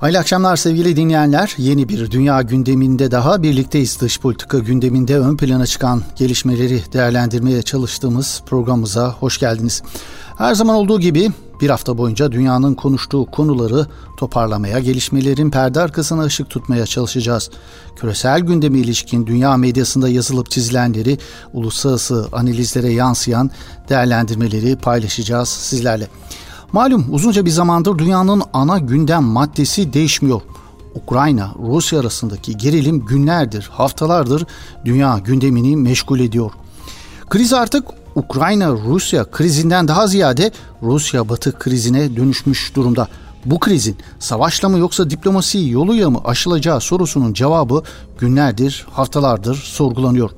Hayırlı akşamlar sevgili dinleyenler. Yeni bir dünya gündeminde daha birlikteyiz. Dış politika gündeminde ön plana çıkan gelişmeleri değerlendirmeye çalıştığımız programımıza hoş geldiniz. Her zaman olduğu gibi bir hafta boyunca dünyanın konuştuğu konuları toparlamaya, gelişmelerin perde arkasına ışık tutmaya çalışacağız. Küresel gündeme ilişkin dünya medyasında yazılıp çizilenleri, uluslararası analizlere yansıyan değerlendirmeleri paylaşacağız sizlerle. Malum uzunca bir zamandır dünyanın ana gündem maddesi değişmiyor. Ukrayna, Rusya arasındaki gerilim günlerdir, haftalardır dünya gündemini meşgul ediyor. Kriz artık Ukrayna-Rusya krizinden daha ziyade Rusya-Batı krizine dönüşmüş durumda. Bu krizin savaşla mı yoksa diplomasi yoluyla mı aşılacağı sorusunun cevabı günlerdir, haftalardır sorgulanıyor.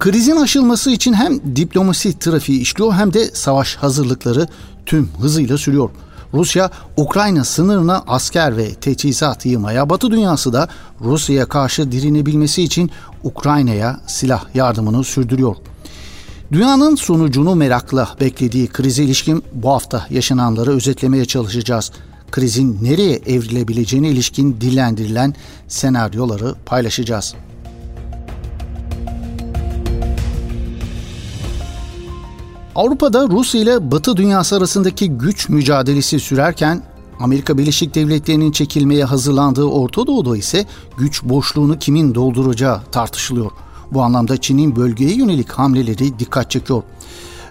Krizin aşılması için hem diplomasi trafiği işliyor hem de savaş hazırlıkları tüm hızıyla sürüyor. Rusya Ukrayna sınırına asker ve teçhizat yığmaya, Batı dünyası da Rusya'ya karşı direnebilmesi için Ukrayna'ya silah yardımını sürdürüyor. Dünyanın sonucunu merakla beklediği krize ilişkin bu hafta yaşananları özetlemeye çalışacağız. Krizin nereye evrilebileceğine ilişkin dillendirilen senaryoları paylaşacağız. Avrupa'da Rusya ile Batı dünyası arasındaki güç mücadelesi sürerken Amerika Birleşik Devletleri'nin çekilmeye hazırlandığı Orta Doğu'da ise güç boşluğunu kimin dolduracağı tartışılıyor. Bu anlamda Çin'in bölgeye yönelik hamleleri dikkat çekiyor.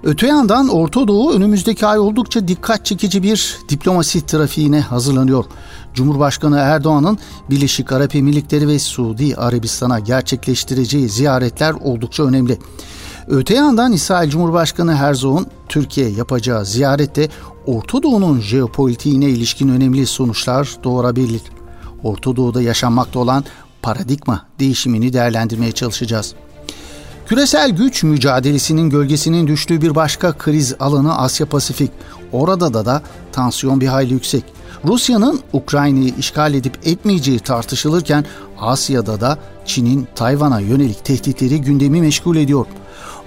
Öte yandan Orta Doğu önümüzdeki ay oldukça dikkat çekici bir diplomasi trafiğine hazırlanıyor. Cumhurbaşkanı Erdoğan'ın Birleşik Arap Emirlikleri ve Suudi Arabistan'a gerçekleştireceği ziyaretler oldukça önemli. Öte yandan İsrail Cumhurbaşkanı Herzog'un Türkiye yapacağı ziyarette Orta Doğu'nun jeopolitiğine ilişkin önemli sonuçlar doğurabilir. Orta Doğu'da yaşanmakta olan paradigma değişimini değerlendirmeye çalışacağız. Küresel güç mücadelesinin gölgesinin düştüğü bir başka kriz alanı Asya Pasifik. Orada da da tansiyon bir hayli yüksek. Rusya'nın Ukrayna'yı işgal edip etmeyeceği tartışılırken Asya'da da Çin'in Tayvan'a yönelik tehditleri gündemi meşgul ediyor.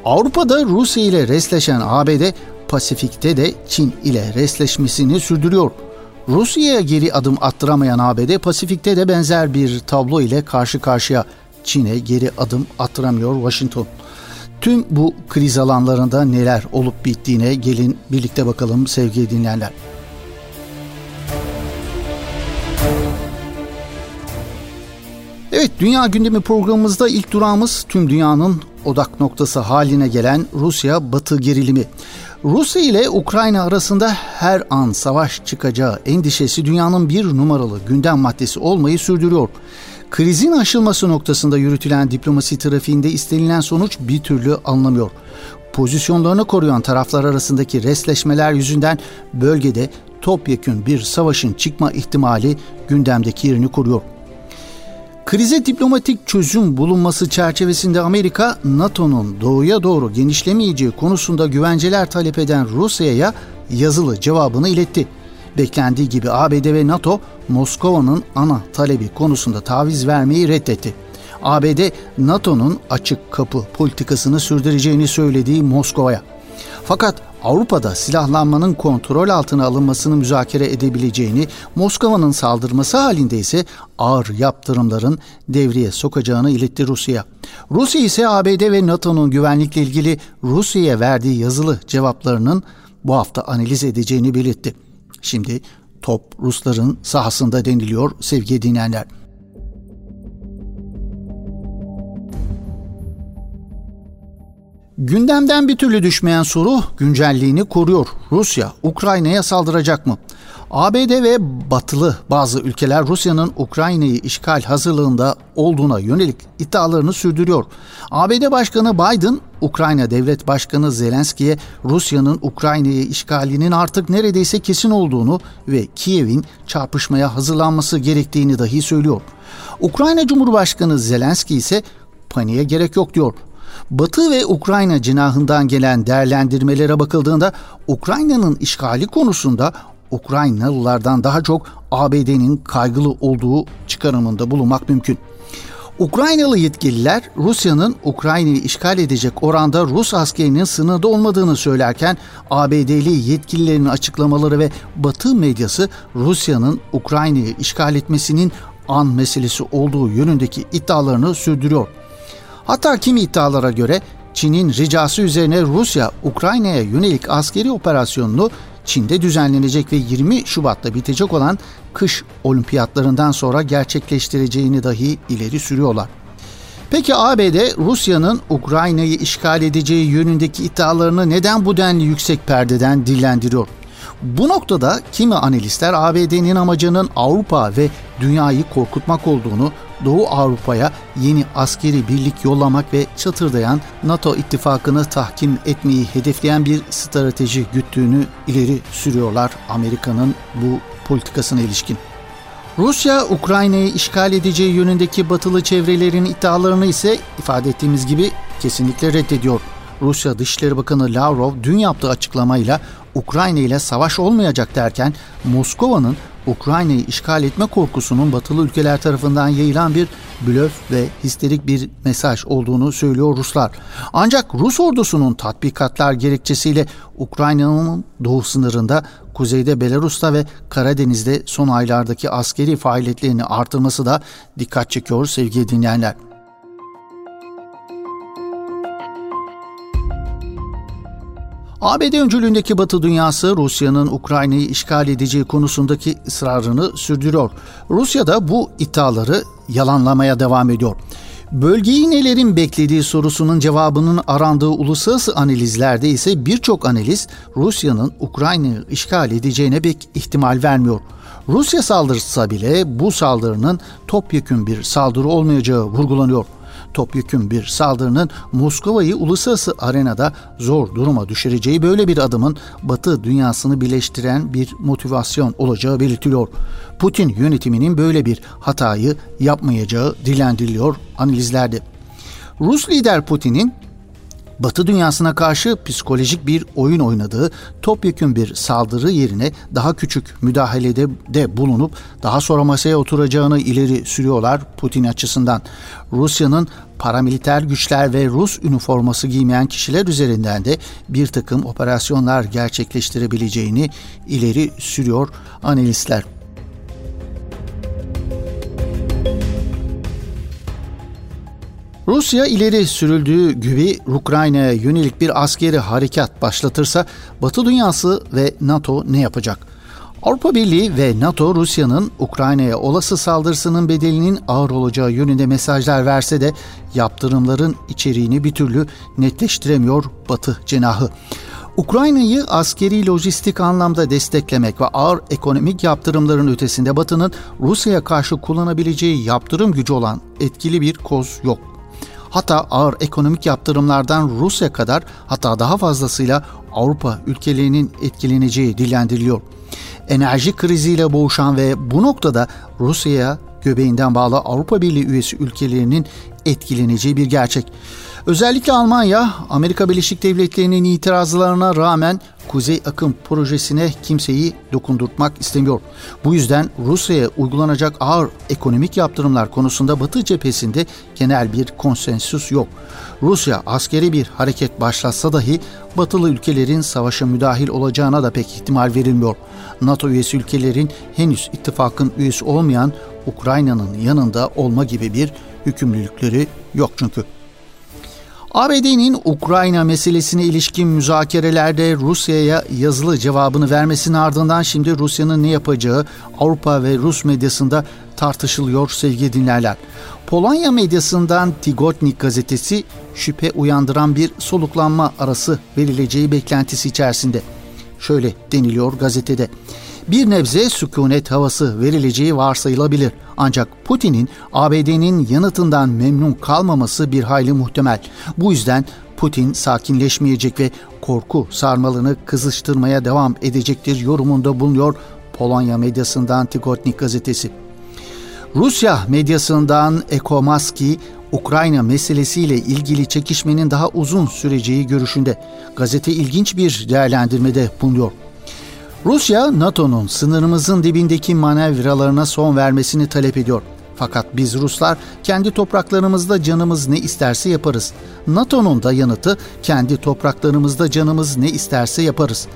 Avrupa'da Rusya ile resleşen ABD, Pasifik'te de Çin ile resleşmesini sürdürüyor. Rusya'ya geri adım attıramayan ABD, Pasifik'te de benzer bir tablo ile karşı karşıya. Çin'e geri adım attıramıyor Washington. Tüm bu kriz alanlarında neler olup bittiğine gelin birlikte bakalım sevgili dinleyenler. Evet, Dünya Gündemi programımızda ilk durağımız tüm dünyanın odak noktası haline gelen Rusya-Batı gerilimi. Rusya ile Ukrayna arasında her an savaş çıkacağı endişesi dünyanın bir numaralı gündem maddesi olmayı sürdürüyor. Krizin aşılması noktasında yürütülen diplomasi trafiğinde istenilen sonuç bir türlü alınamıyor. Pozisyonlarını koruyan taraflar arasındaki resleşmeler yüzünden bölgede topyekün bir savaşın çıkma ihtimali gündemdeki yerini koruyor. Krize diplomatik çözüm bulunması çerçevesinde Amerika, NATO'nun doğuya doğru genişlemeyeceği konusunda güvenceler talep eden Rusya'ya yazılı cevabını iletti. Beklendiği gibi ABD ve NATO, Moskova'nın ana talebi konusunda taviz vermeyi reddetti. ABD, NATO'nun açık kapı politikasını sürdüreceğini söylediği Moskova'ya. Fakat Avrupa'da silahlanmanın kontrol altına alınmasını müzakere edebileceğini, Moskova'nın saldırması halinde ise ağır yaptırımların devreye sokacağını iletti Rusya. Rusya ise ABD ve NATO'nun güvenlikle ilgili Rusya'ya verdiği yazılı cevaplarının bu hafta analiz edeceğini belirtti. Şimdi top Rusların sahasında deniliyor sevgili dinleyenler. Gündemden bir türlü düşmeyen soru güncelliğini koruyor. Rusya Ukrayna'ya saldıracak mı? ABD ve batılı bazı ülkeler Rusya'nın Ukrayna'yı işgal hazırlığında olduğuna yönelik iddialarını sürdürüyor. ABD Başkanı Biden, Ukrayna Devlet Başkanı Zelenski'ye Rusya'nın Ukrayna'yı işgalinin artık neredeyse kesin olduğunu ve Kiev'in çarpışmaya hazırlanması gerektiğini dahi söylüyor. Ukrayna Cumhurbaşkanı Zelenski ise paniğe gerek yok diyor. Batı ve Ukrayna cinahından gelen değerlendirmelere bakıldığında Ukrayna'nın işgali konusunda Ukraynalılardan daha çok ABD'nin kaygılı olduğu çıkarımında bulunmak mümkün. Ukraynalı yetkililer Rusya'nın Ukrayna'yı işgal edecek oranda Rus askerinin sınırda olmadığını söylerken ABD'li yetkililerin açıklamaları ve Batı medyası Rusya'nın Ukrayna'yı işgal etmesinin an meselesi olduğu yönündeki iddialarını sürdürüyor. Hatta kimi iddialara göre Çin'in ricası üzerine Rusya Ukrayna'ya yönelik askeri operasyonunu Çin'de düzenlenecek ve 20 Şubat'ta bitecek olan kış olimpiyatlarından sonra gerçekleştireceğini dahi ileri sürüyorlar. Peki ABD Rusya'nın Ukrayna'yı işgal edeceği yönündeki iddialarını neden bu denli yüksek perdeden dillendiriyor? Bu noktada kimi analistler ABD'nin amacının Avrupa ve dünyayı korkutmak olduğunu, Doğu Avrupa'ya yeni askeri birlik yollamak ve çatırdayan NATO ittifakını tahkim etmeyi hedefleyen bir strateji güttüğünü ileri sürüyorlar Amerika'nın bu politikasına ilişkin. Rusya, Ukrayna'yı işgal edeceği yönündeki batılı çevrelerin iddialarını ise ifade ettiğimiz gibi kesinlikle reddediyor. Rusya Dışişleri Bakanı Lavrov dün yaptığı açıklamayla Ukrayna ile savaş olmayacak derken Moskova'nın Ukrayna'yı işgal etme korkusunun batılı ülkeler tarafından yayılan bir blöf ve histerik bir mesaj olduğunu söylüyor Ruslar. Ancak Rus ordusunun tatbikatlar gerekçesiyle Ukrayna'nın doğu sınırında, kuzeyde Belarus'ta ve Karadeniz'de son aylardaki askeri faaliyetlerini artırması da dikkat çekiyor sevgili dinleyenler. ABD öncülüğündeki Batı dünyası Rusya'nın Ukrayna'yı işgal edeceği konusundaki ısrarını sürdürüyor. Rusya da bu iddiaları yalanlamaya devam ediyor. Bölgeyi nelerin beklediği sorusunun cevabının arandığı uluslararası analizlerde ise birçok analiz Rusya'nın Ukrayna'yı işgal edeceğine pek ihtimal vermiyor. Rusya saldırsa bile bu saldırının topyekün bir saldırı olmayacağı vurgulanıyor topyekün bir saldırının Moskova'yı uluslararası arenada zor duruma düşüreceği böyle bir adımın Batı dünyasını birleştiren bir motivasyon olacağı belirtiliyor. Putin yönetiminin böyle bir hatayı yapmayacağı dilendiriliyor analizlerde. Rus lider Putin'in Batı dünyasına karşı psikolojik bir oyun oynadığı topyekün bir saldırı yerine daha küçük müdahalede de bulunup daha sonra masaya oturacağını ileri sürüyorlar Putin açısından. Rusya'nın paramiliter güçler ve Rus üniforması giymeyen kişiler üzerinden de bir takım operasyonlar gerçekleştirebileceğini ileri sürüyor analistler. Rusya ileri sürüldüğü gibi Ukrayna'ya yönelik bir askeri harekat başlatırsa Batı dünyası ve NATO ne yapacak? Avrupa Birliği ve NATO Rusya'nın Ukrayna'ya olası saldırısının bedelinin ağır olacağı yönünde mesajlar verse de yaptırımların içeriğini bir türlü netleştiremiyor Batı cenahı. Ukrayna'yı askeri lojistik anlamda desteklemek ve ağır ekonomik yaptırımların ötesinde Batı'nın Rusya'ya karşı kullanabileceği yaptırım gücü olan etkili bir koz yok. Hatta ağır ekonomik yaptırımlardan Rusya kadar hatta daha fazlasıyla Avrupa ülkelerinin etkileneceği dillendiriliyor. Enerji kriziyle boğuşan ve bu noktada Rusya'ya göbeğinden bağlı Avrupa Birliği üyesi ülkelerinin etkileneceği bir gerçek. Özellikle Almanya, Amerika Birleşik Devletleri'nin itirazlarına rağmen Kuzey Akım projesine kimseyi dokundurtmak istemiyor. Bu yüzden Rusya'ya uygulanacak ağır ekonomik yaptırımlar konusunda Batı cephesinde genel bir konsensüs yok. Rusya askeri bir hareket başlatsa dahi batılı ülkelerin savaşa müdahil olacağına da pek ihtimal verilmiyor. NATO üyesi ülkelerin henüz ittifakın üyesi olmayan Ukrayna'nın yanında olma gibi bir hükümlülükleri yok çünkü. ABD'nin Ukrayna meselesine ilişkin müzakerelerde Rusya'ya yazılı cevabını vermesinin ardından şimdi Rusya'nın ne yapacağı Avrupa ve Rus medyasında tartışılıyor sevgili dinlerler. Polonya medyasından Tigotnik gazetesi şüphe uyandıran bir soluklanma arası verileceği beklentisi içerisinde. Şöyle deniliyor gazetede bir nebze sükunet havası verileceği varsayılabilir. Ancak Putin'in ABD'nin yanıtından memnun kalmaması bir hayli muhtemel. Bu yüzden Putin sakinleşmeyecek ve korku sarmalını kızıştırmaya devam edecektir yorumunda bulunuyor Polonya medyasından Tigotnik gazetesi. Rusya medyasından Ekomaski, Ukrayna meselesiyle ilgili çekişmenin daha uzun süreceği görüşünde. Gazete ilginç bir değerlendirmede bulunuyor. Rusya, NATO'nun sınırımızın dibindeki manevralarına son vermesini talep ediyor. Fakat biz Ruslar kendi topraklarımızda canımız ne isterse yaparız. NATO'nun da yanıtı kendi topraklarımızda canımız ne isterse yaparız.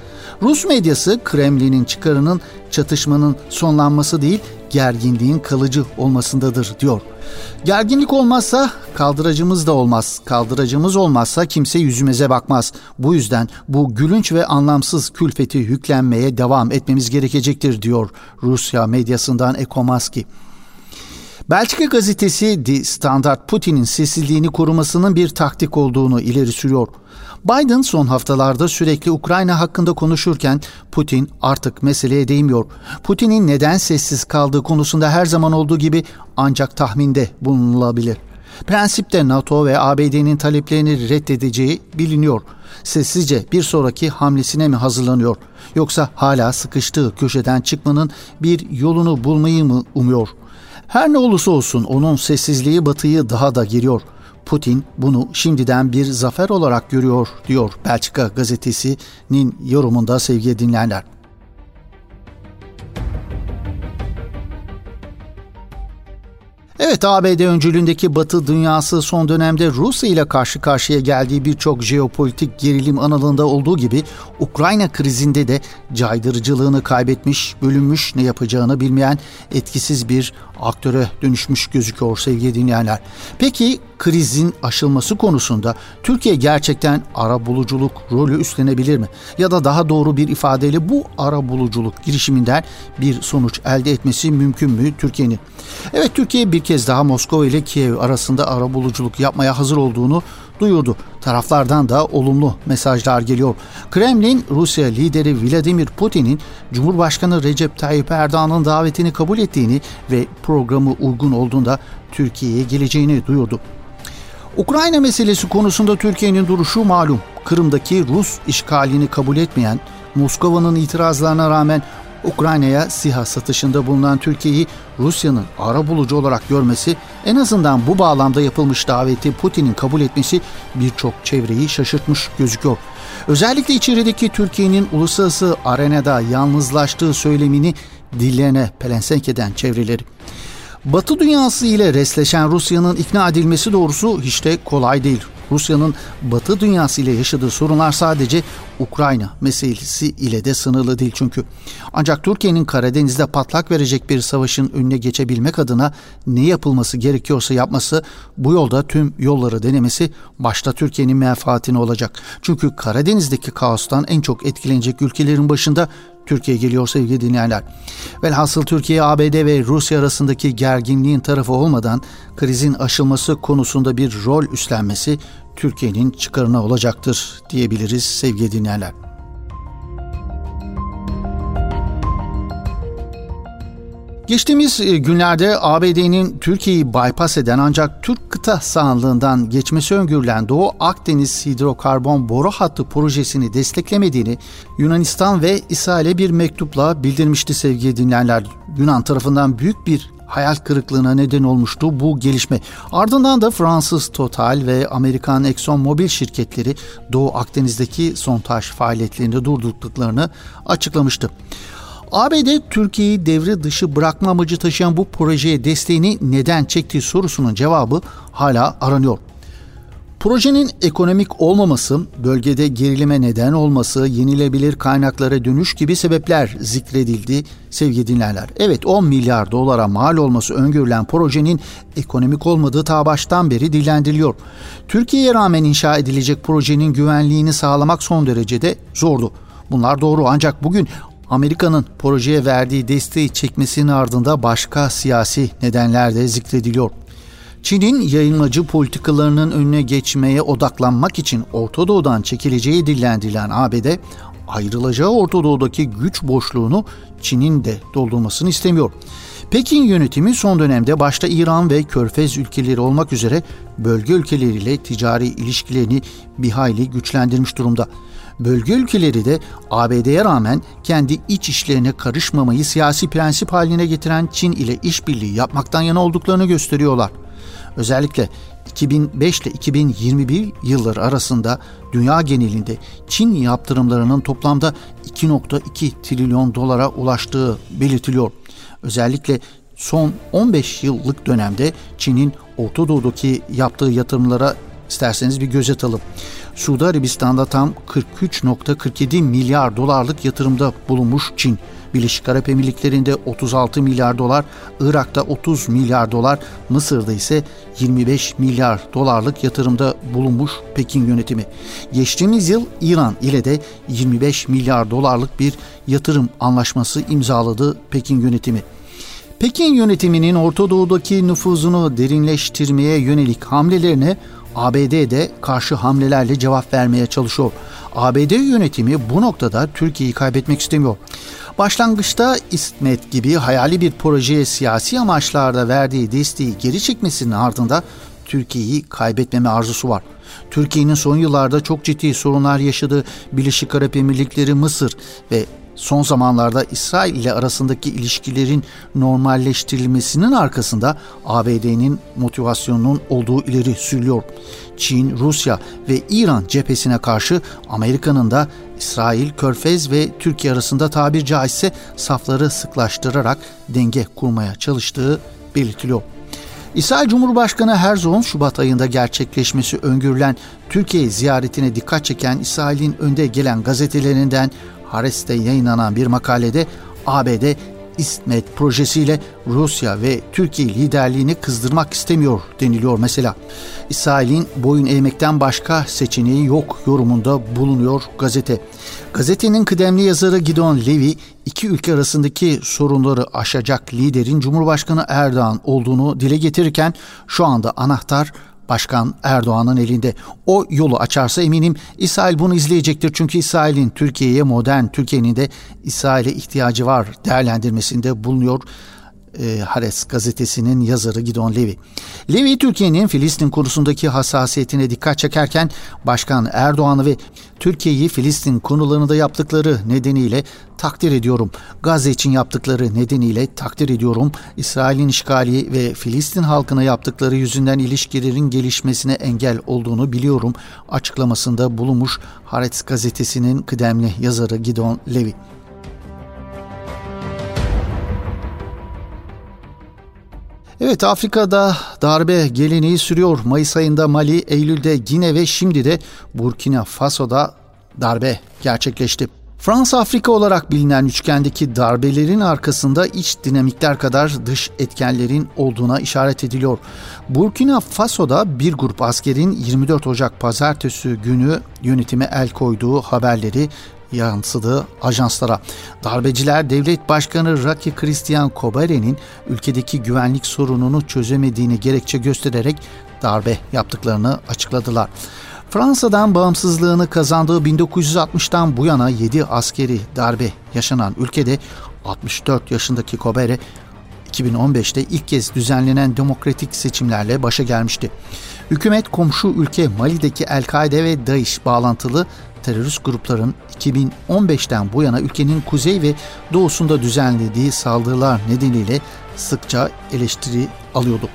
Rus medyası Kremlin'in çıkarının çatışmanın sonlanması değil, gerginliğin kalıcı olmasındadır diyor. Gerginlik olmazsa kaldıracımız da olmaz. Kaldıracımız olmazsa kimse yüzümüze bakmaz. Bu yüzden bu gülünç ve anlamsız külfeti yüklenmeye devam etmemiz gerekecektir diyor Rusya medyasından Ekomaski. Belçika gazetesi The Standard Putin'in sessizliğini korumasının bir taktik olduğunu ileri sürüyor. Biden son haftalarda sürekli Ukrayna hakkında konuşurken Putin artık meseleye değmiyor. Putin'in neden sessiz kaldığı konusunda her zaman olduğu gibi ancak tahminde bulunulabilir. Prensipte NATO ve ABD'nin taleplerini reddedeceği biliniyor. Sessizce bir sonraki hamlesine mi hazırlanıyor? Yoksa hala sıkıştığı köşeden çıkmanın bir yolunu bulmayı mı umuyor? Her ne olursa olsun onun sessizliği batıyı daha da giriyor. Putin bunu şimdiden bir zafer olarak görüyor diyor Belçika gazetesinin yorumunda sevgili dinleyenler. Evet ABD öncülüğündeki Batı dünyası son dönemde Rusya ile karşı karşıya geldiği birçok jeopolitik gerilim analında olduğu gibi Ukrayna krizinde de caydırıcılığını kaybetmiş, bölünmüş, ne yapacağını bilmeyen etkisiz bir aktöre dönüşmüş gözüküyor sevgili dinleyenler. Peki krizin aşılması konusunda Türkiye gerçekten ara buluculuk rolü üstlenebilir mi? Ya da daha doğru bir ifadeyle bu ara buluculuk girişiminden bir sonuç elde etmesi mümkün mü Türkiye'nin? Evet Türkiye bir kez daha Moskova ile Kiev arasında ara buluculuk yapmaya hazır olduğunu duyurdu. Taraflardan da olumlu mesajlar geliyor. Kremlin, Rusya lideri Vladimir Putin'in Cumhurbaşkanı Recep Tayyip Erdoğan'ın davetini kabul ettiğini ve programı uygun olduğunda Türkiye'ye geleceğini duyurdu. Ukrayna meselesi konusunda Türkiye'nin duruşu malum. Kırım'daki Rus işgalini kabul etmeyen, Moskova'nın itirazlarına rağmen Ukrayna'ya SİHA satışında bulunan Türkiye'yi Rusya'nın ara bulucu olarak görmesi, en azından bu bağlamda yapılmış daveti Putin'in kabul etmesi birçok çevreyi şaşırtmış gözüküyor. Özellikle içerideki Türkiye'nin uluslararası arenada yalnızlaştığı söylemini dillerine pelensenk eden çevreleri. Batı dünyası ile resleşen Rusya'nın ikna edilmesi doğrusu hiç de kolay değil. Rusya'nın Batı dünyası ile yaşadığı sorunlar sadece Ukrayna meselesi ile de sınırlı değil çünkü. Ancak Türkiye'nin Karadeniz'de patlak verecek bir savaşın önüne geçebilmek adına ne yapılması gerekiyorsa yapması, bu yolda tüm yolları denemesi başta Türkiye'nin menfaatine olacak. Çünkü Karadeniz'deki kaostan en çok etkilenecek ülkelerin başında Türkiye geliyor sevgili dinleyenler. Velhasıl Türkiye, ABD ve Rusya arasındaki gerginliğin tarafı olmadan krizin aşılması konusunda bir rol üstlenmesi Türkiye'nin çıkarına olacaktır diyebiliriz sevgili dinleyenler. Geçtiğimiz e, günlerde ABD'nin Türkiye'yi bypass eden ancak Türk kıta sahanlığından geçmesi öngörülen Doğu Akdeniz hidrokarbon boru hattı projesini desteklemediğini Yunanistan ve İsrail'e bir mektupla bildirmişti sevgili dinleyenler. Yunan tarafından büyük bir hayal kırıklığına neden olmuştu bu gelişme. Ardından da Fransız Total ve Amerikan Exxon Mobil şirketleri Doğu Akdeniz'deki sontaj faaliyetlerini durdurduklarını açıklamıştı. ABD Türkiye'yi devre dışı bırakma amacı taşıyan bu projeye desteğini neden çektiği sorusunun cevabı hala aranıyor. Projenin ekonomik olmaması, bölgede gerilime neden olması, yenilebilir kaynaklara dönüş gibi sebepler zikredildi sevgili dinlerler. Evet 10 milyar dolara mal olması öngörülen projenin ekonomik olmadığı ta baştan beri dillendiriliyor. Türkiye'ye rağmen inşa edilecek projenin güvenliğini sağlamak son derecede zordu. Bunlar doğru ancak bugün Amerika'nın projeye verdiği desteği çekmesinin ardında başka siyasi nedenler de zikrediliyor. Çin'in yayınlacı politikalarının önüne geçmeye odaklanmak için Orta Doğu'dan çekileceği dillendirilen ABD, ayrılacağı Orta Doğu'daki güç boşluğunu Çin'in de doldurmasını istemiyor. Pekin yönetimi son dönemde başta İran ve Körfez ülkeleri olmak üzere bölge ülkeleriyle ticari ilişkilerini bir hayli güçlendirmiş durumda. Bölge ülkeleri de ABD'ye rağmen kendi iç işlerine karışmamayı siyasi prensip haline getiren Çin ile işbirliği yapmaktan yana olduklarını gösteriyorlar. Özellikle 2005 ile 2021 yılları arasında dünya genelinde Çin yaptırımlarının toplamda 2.2 trilyon dolara ulaştığı belirtiliyor. Özellikle son 15 yıllık dönemde Çin'in Orta Doğu'daki yaptığı yatırımlara isterseniz bir göz atalım. Suudi Arabistan'da tam 43.47 milyar dolarlık yatırımda bulunmuş Çin. Birleşik Arap Emirlikleri'nde 36 milyar dolar, Irak'ta 30 milyar dolar, Mısır'da ise 25 milyar dolarlık yatırımda bulunmuş Pekin yönetimi. Geçtiğimiz yıl İran ile de 25 milyar dolarlık bir yatırım anlaşması imzaladı Pekin yönetimi. Pekin yönetiminin Orta Doğu'daki nüfuzunu derinleştirmeye yönelik hamlelerine ABD de karşı hamlelerle cevap vermeye çalışıyor. ABD yönetimi bu noktada Türkiye'yi kaybetmek istemiyor. Başlangıçta İsmet gibi hayali bir projeye siyasi amaçlarda verdiği desteği geri çekmesinin ardında Türkiye'yi kaybetmeme arzusu var. Türkiye'nin son yıllarda çok ciddi sorunlar yaşadığı Birleşik Arap Emirlikleri, Mısır ve son zamanlarda İsrail ile arasındaki ilişkilerin normalleştirilmesinin arkasında ABD'nin motivasyonunun olduğu ileri sürülüyor. Çin, Rusya ve İran cephesine karşı Amerika'nın da İsrail, Körfez ve Türkiye arasında tabir caizse safları sıklaştırarak denge kurmaya çalıştığı belirtiliyor. İsrail Cumhurbaşkanı Herzog'un Şubat ayında gerçekleşmesi öngörülen Türkiye ziyaretine dikkat çeken İsrail'in önde gelen gazetelerinden Hares'te yayınlanan bir makalede ABD İsmet projesiyle Rusya ve Türkiye liderliğini kızdırmak istemiyor deniliyor mesela. İsrail'in boyun eğmekten başka seçeneği yok yorumunda bulunuyor gazete. Gazetenin kıdemli yazarı Gidon Levy iki ülke arasındaki sorunları aşacak liderin Cumhurbaşkanı Erdoğan olduğunu dile getirirken şu anda anahtar Başkan Erdoğan'ın elinde. O yolu açarsa eminim İsrail bunu izleyecektir. Çünkü İsrail'in Türkiye'ye modern Türkiye'nin de İsrail'e ihtiyacı var değerlendirmesinde bulunuyor e, Hares gazetesinin yazarı Gidon Levy. Levy Türkiye'nin Filistin konusundaki hassasiyetine dikkat çekerken Başkan Erdoğan'ı ve Türkiye'yi Filistin konularında yaptıkları nedeniyle takdir ediyorum. Gazze için yaptıkları nedeniyle takdir ediyorum. İsrail'in işgali ve Filistin halkına yaptıkları yüzünden ilişkilerin gelişmesine engel olduğunu biliyorum açıklamasında bulunmuş Haaretz gazetesinin kıdemli yazarı Gidon Levy. Evet Afrika'da darbe geleneği sürüyor. Mayıs ayında Mali, Eylül'de Gine ve şimdi de Burkina Faso'da darbe gerçekleşti. Fransa-Afrika olarak bilinen üçgendeki darbelerin arkasında iç dinamikler kadar dış etkenlerin olduğuna işaret ediliyor. Burkina Faso'da bir grup askerin 24 Ocak pazartesi günü yönetime el koyduğu haberleri yansıdı ajanslara. Darbeciler devlet başkanı Raki Christian Kobare'nin ülkedeki güvenlik sorununu çözemediğini gerekçe göstererek darbe yaptıklarını açıkladılar. Fransa'dan bağımsızlığını kazandığı 1960'tan bu yana 7 askeri darbe yaşanan ülkede 64 yaşındaki Kobere 2015'te ilk kez düzenlenen demokratik seçimlerle başa gelmişti. Hükümet komşu ülke Mali'deki El-Kaide ve DAEŞ bağlantılı terörist grupların 2015'ten bu yana ülkenin kuzey ve doğusunda düzenlediği saldırılar nedeniyle sıkça eleştiri alıyordu.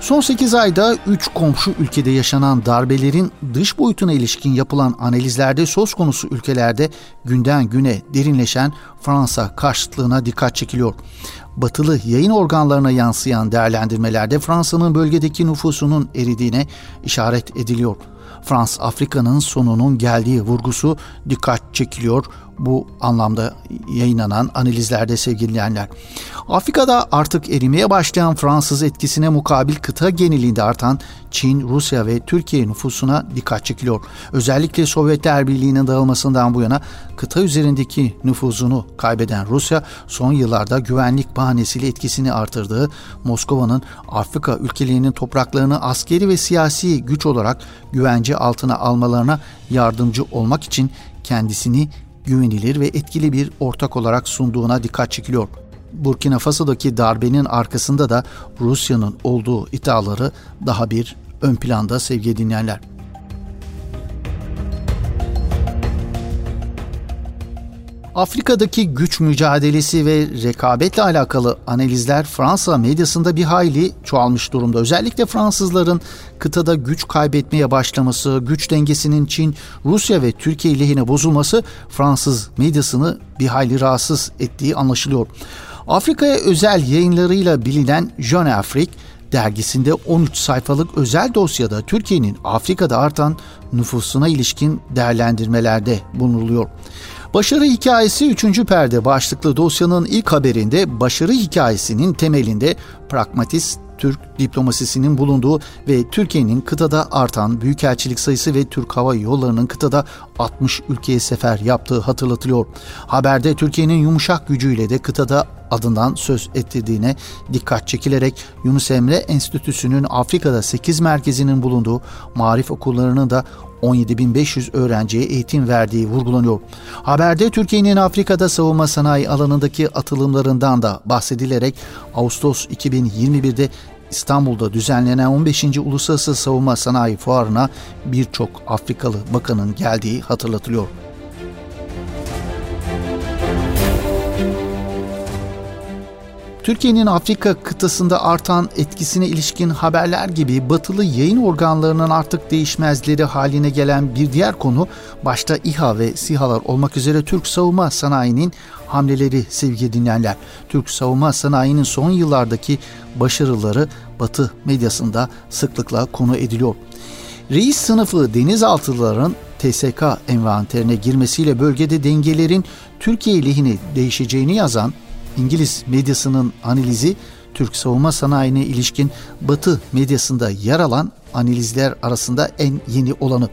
Son 8 ayda 3 komşu ülkede yaşanan darbelerin dış boyutuna ilişkin yapılan analizlerde söz konusu ülkelerde günden güne derinleşen Fransa karşıtlığına dikkat çekiliyor. Batılı yayın organlarına yansıyan değerlendirmelerde Fransa'nın bölgedeki nüfusunun eridiğine işaret ediliyor. Frans Afrika'nın sonunun geldiği vurgusu dikkat çekiliyor bu anlamda yayınlanan analizlerde sevgili dinleyenler. Afrika'da artık erimeye başlayan Fransız etkisine mukabil kıta genelinde artan Çin, Rusya ve Türkiye nüfusuna dikkat çekiliyor. Özellikle Sovyetler Birliği'nin dağılmasından bu yana kıta üzerindeki nüfuzunu kaybeden Rusya son yıllarda güvenlik bahanesiyle etkisini artırdığı Moskova'nın Afrika ülkelerinin topraklarını askeri ve siyasi güç olarak güvence altına almalarına yardımcı olmak için kendisini güvenilir ve etkili bir ortak olarak sunduğuna dikkat çekiliyor. Burkina Faso'daki darbenin arkasında da Rusya'nın olduğu iddiaları daha bir ön planda sevgili dinleyenler. Afrika'daki güç mücadelesi ve rekabetle alakalı analizler Fransa medyasında bir hayli çoğalmış durumda. Özellikle Fransızların kıtada güç kaybetmeye başlaması, güç dengesinin Çin, Rusya ve Türkiye lehine bozulması Fransız medyasını bir hayli rahatsız ettiği anlaşılıyor. Afrika'ya özel yayınlarıyla bilinen Jeune Afrique dergisinde 13 sayfalık özel dosyada Türkiye'nin Afrika'da artan nüfusuna ilişkin değerlendirmelerde bulunuluyor. Başarı hikayesi 3. perde başlıklı dosyanın ilk haberinde başarı hikayesinin temelinde pragmatist Türk diplomasisinin bulunduğu ve Türkiye'nin kıtada artan büyükelçilik sayısı ve Türk Hava Yolları'nın kıtada 60 ülkeye sefer yaptığı hatırlatılıyor. Haberde Türkiye'nin yumuşak gücüyle de kıtada adından söz ettirdiğine dikkat çekilerek Yunus Emre Enstitüsü'nün Afrika'da 8 merkezinin bulunduğu marif okullarını da 17.500 öğrenciye eğitim verdiği vurgulanıyor. Haberde Türkiye'nin Afrika'da savunma sanayi alanındaki atılımlarından da bahsedilerek Ağustos 2021'de İstanbul'da düzenlenen 15. Uluslararası Savunma Sanayi Fuarı'na birçok Afrikalı bakanın geldiği hatırlatılıyor. Türkiye'nin Afrika kıtasında artan etkisine ilişkin haberler gibi batılı yayın organlarının artık değişmezleri haline gelen bir diğer konu başta İHA ve SİHA'lar olmak üzere Türk savunma sanayinin hamleleri sevgili dinleyenler. Türk savunma sanayinin son yıllardaki başarıları batı medyasında sıklıkla konu ediliyor. Reis sınıfı denizaltıların TSK envanterine girmesiyle bölgede dengelerin Türkiye lehine değişeceğini yazan İngiliz medyasının analizi Türk savunma sanayine ilişkin Batı medyasında yer alan analizler arasında en yeni olanı.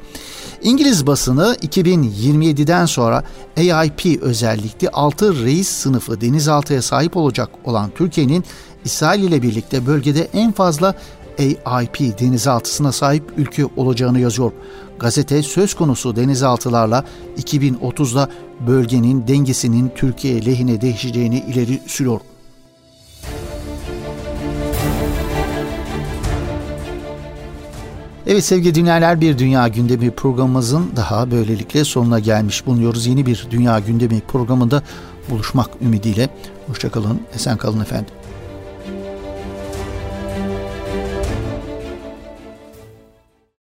İngiliz basını 2027'den sonra AIP özellikle 6 reis sınıfı denizaltıya sahip olacak olan Türkiye'nin İsrail ile birlikte bölgede en fazla AIP denizaltısına sahip ülke olacağını yazıyor. Gazete söz konusu denizaltılarla 2030'da bölgenin dengesinin Türkiye lehine değişeceğini ileri sürüyor. Evet sevgili dinleyenler bir Dünya Gündemi programımızın daha böylelikle sonuna gelmiş bulunuyoruz. Yeni bir Dünya Gündemi programında buluşmak ümidiyle. Hoşçakalın, esen kalın efendim.